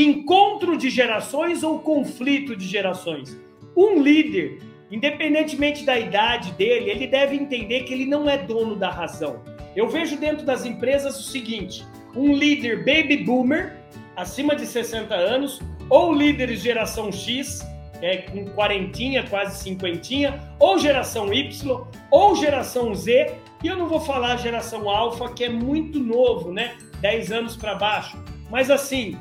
encontro de gerações ou conflito de gerações? Um líder, independentemente da idade dele, ele deve entender que ele não é dono da razão. Eu vejo dentro das empresas o seguinte: um líder baby boomer, acima de 60 anos, ou líderes geração X, é, com quarentinha, quase cinquentinha, ou geração Y, ou geração Z, e eu não vou falar geração alfa, que é muito novo, né? 10 anos para baixo. Mas assim,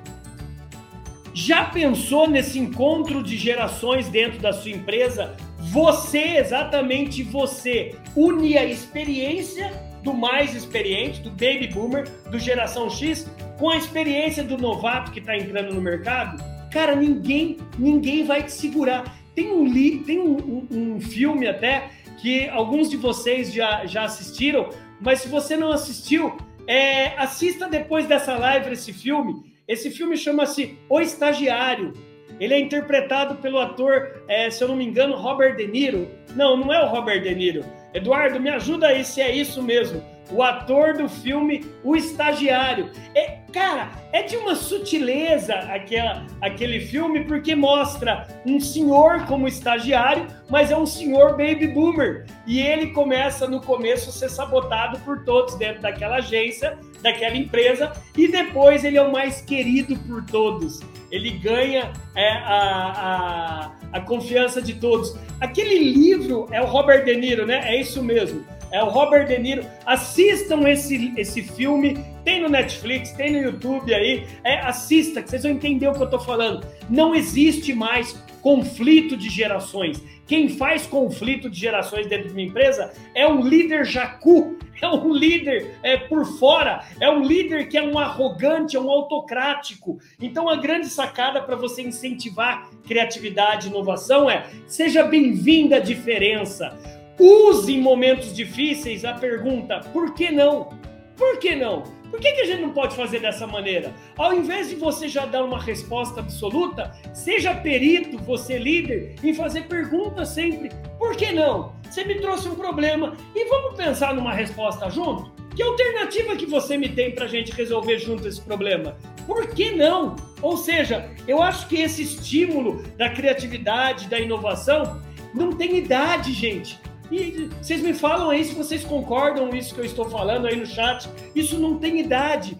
já pensou nesse encontro de gerações dentro da sua empresa? Você, exatamente você, une a experiência do mais experiente, do baby boomer, do geração X, com a experiência do novato que está entrando no mercado? Cara, ninguém, ninguém vai te segurar. Tem um, tem um, um, um filme até que alguns de vocês já, já assistiram, mas se você não assistiu, é, assista depois dessa live esse filme. Esse filme chama-se O Estagiário. Ele é interpretado pelo ator, é, se eu não me engano, Robert De Niro. Não, não é o Robert De Niro. Eduardo, me ajuda aí se é isso mesmo o ator do filme O Estagiário. É, cara, é de uma sutileza aquela, aquele filme, porque mostra um senhor como estagiário, mas é um senhor baby boomer. E ele começa, no começo, a ser sabotado por todos dentro daquela agência, daquela empresa, e depois ele é o mais querido por todos. Ele ganha é, a, a, a confiança de todos. Aquele livro é o Robert De Niro, né? É isso mesmo é o Robert De Niro. Assistam esse, esse filme, tem no Netflix, tem no YouTube aí. É, assista, que vocês vão entender o que eu tô falando. Não existe mais conflito de gerações. Quem faz conflito de gerações dentro de uma empresa é um líder jacu, é um líder é, por fora, é um líder que é um arrogante, é um autocrático. Então, a grande sacada para você incentivar criatividade e inovação é seja bem-vinda à diferença. Use em momentos difíceis a pergunta: por que não? Por que não? Por que, que a gente não pode fazer dessa maneira? Ao invés de você já dar uma resposta absoluta, seja perito, você líder, em fazer perguntas sempre. Por que não? Você me trouxe um problema e vamos pensar numa resposta junto? Que alternativa que você me tem para a gente resolver junto esse problema? Por que não? Ou seja, eu acho que esse estímulo da criatividade, da inovação, não tem idade, gente. E vocês me falam aí se vocês concordam com isso que eu estou falando aí no chat. Isso não tem idade.